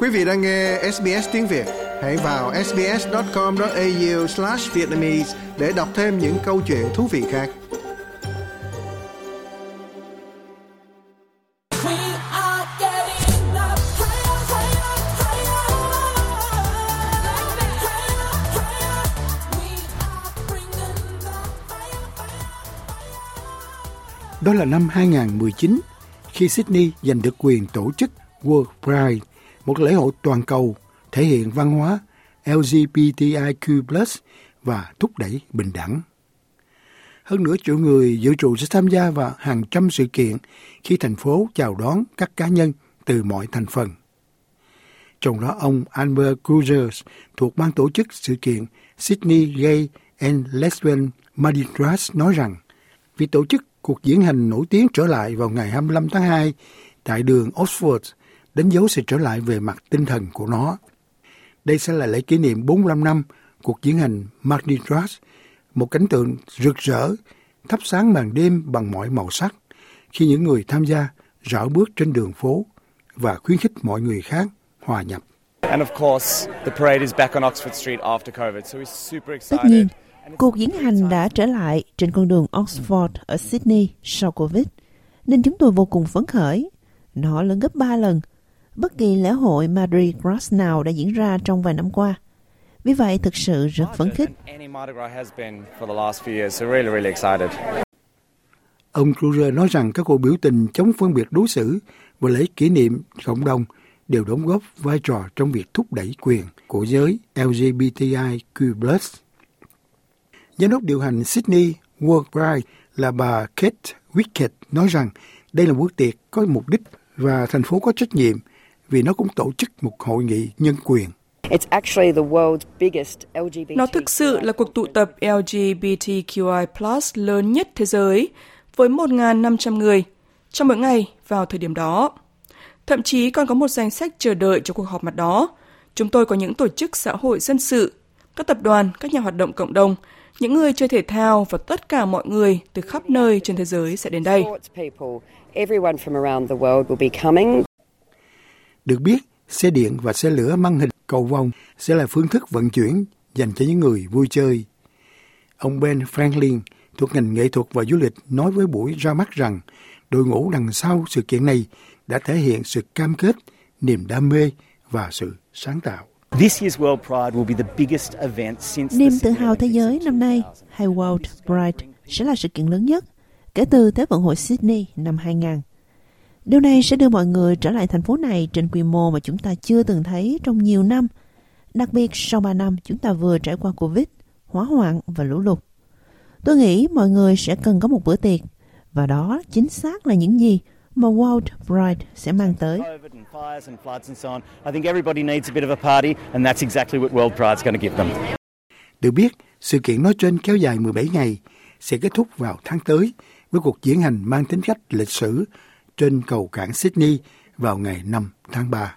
Quý vị đang nghe SBS tiếng Việt, hãy vào sbs.com.au/vietnamese để đọc thêm những câu chuyện thú vị khác. Đó là năm 2019 khi Sydney giành được quyền tổ chức World Pride, một lễ hội toàn cầu thể hiện văn hóa LGBTIQ+ và thúc đẩy bình đẳng. Hơn nửa triệu người dự trụ sẽ tham gia vào hàng trăm sự kiện khi thành phố chào đón các cá nhân từ mọi thành phần. Trong đó, ông Amber Cruisers thuộc ban tổ chức sự kiện Sydney Gay and Lesbian Mardi Gras nói rằng, việc tổ chức cuộc diễn hành nổi tiếng trở lại vào ngày 25 tháng 2 tại đường Oxford đánh dấu sự trở lại về mặt tinh thần của nó. Đây sẽ là lễ kỷ niệm 45 năm cuộc diễn hành Mardi Gras, một cảnh tượng rực rỡ, thắp sáng màn đêm bằng mọi màu sắc khi những người tham gia rảo bước trên đường phố và khuyến khích mọi người khác hòa nhập. Tất nhiên, cuộc diễn hành đã trở lại trên con đường Oxford ở Sydney sau Covid, nên chúng tôi vô cùng phấn khởi. Nó lớn gấp 3 lần bất kỳ lễ hội Mardi Gras nào đã diễn ra trong vài năm qua. Vì vậy, thực sự rất phấn khích. Ông Kruger nói rằng các cuộc biểu tình chống phân biệt đối xử và lễ kỷ niệm cộng đồng đều đóng góp vai trò trong việc thúc đẩy quyền của giới LGBTIQ+. Giám đốc điều hành Sydney World Pride là bà Kate Wickett nói rằng đây là bữa tiệc có mục đích và thành phố có trách nhiệm vì nó cũng tổ chức một hội nghị nhân quyền. Nó thực sự là cuộc tụ tập LGBTQI+ lớn nhất thế giới, với 1.500 người, trong mỗi ngày vào thời điểm đó. Thậm chí còn có một danh sách chờ đợi cho cuộc họp mặt đó. Chúng tôi có những tổ chức xã hội dân sự, các tập đoàn, các nhà hoạt động cộng đồng, những người chơi thể thao và tất cả mọi người từ khắp nơi trên thế giới sẽ đến đây. Được biết, xe điện và xe lửa mang hình cầu vồng sẽ là phương thức vận chuyển dành cho những người vui chơi. Ông Ben Franklin thuộc ngành nghệ thuật và du lịch nói với buổi ra mắt rằng đội ngũ đằng sau sự kiện này đã thể hiện sự cam kết, niềm đam mê và sự sáng tạo. Niềm tự hào thế giới năm nay, hay World Pride, sẽ là sự kiện lớn nhất kể từ Thế vận hội Sydney năm 2000. Điều này sẽ đưa mọi người trở lại thành phố này trên quy mô mà chúng ta chưa từng thấy trong nhiều năm. Đặc biệt sau 3 năm chúng ta vừa trải qua Covid, hỏa hoạn và lũ lụt. Tôi nghĩ mọi người sẽ cần có một bữa tiệc và đó chính xác là những gì mà World Pride sẽ mang tới. Được biết, sự kiện nói trên kéo dài 17 ngày, sẽ kết thúc vào tháng tới với cuộc diễn hành mang tính cách lịch sử trên cầu cảng Sydney vào ngày 5 tháng 3.